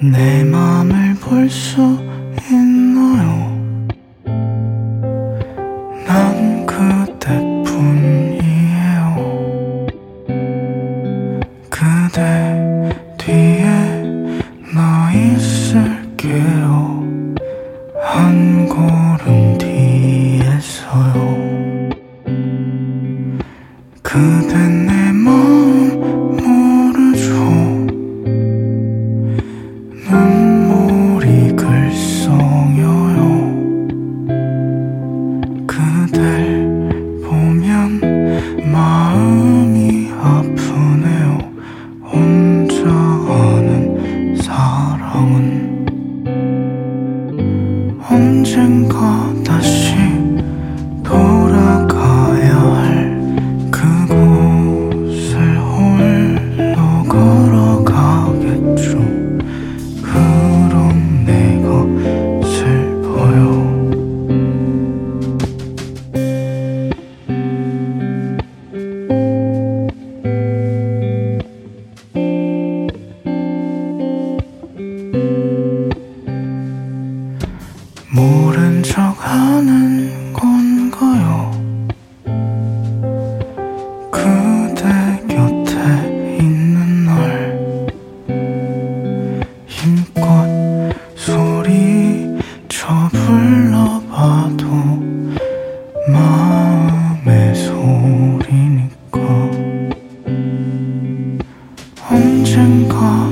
내 맘을 볼 수 있나요? 난 그때뿐이에요. 그대 뒤에 나 있을게요. 한 걸음 뒤에 서요. 그대 내 마음 보면 마음이 아프네요. 혼자 하는 사랑은 언젠가 다시 모른 척 하는 건가요? 그대 곁에 있는 날 힘껏 소리쳐 불러봐도 마음의 소리니까 언젠가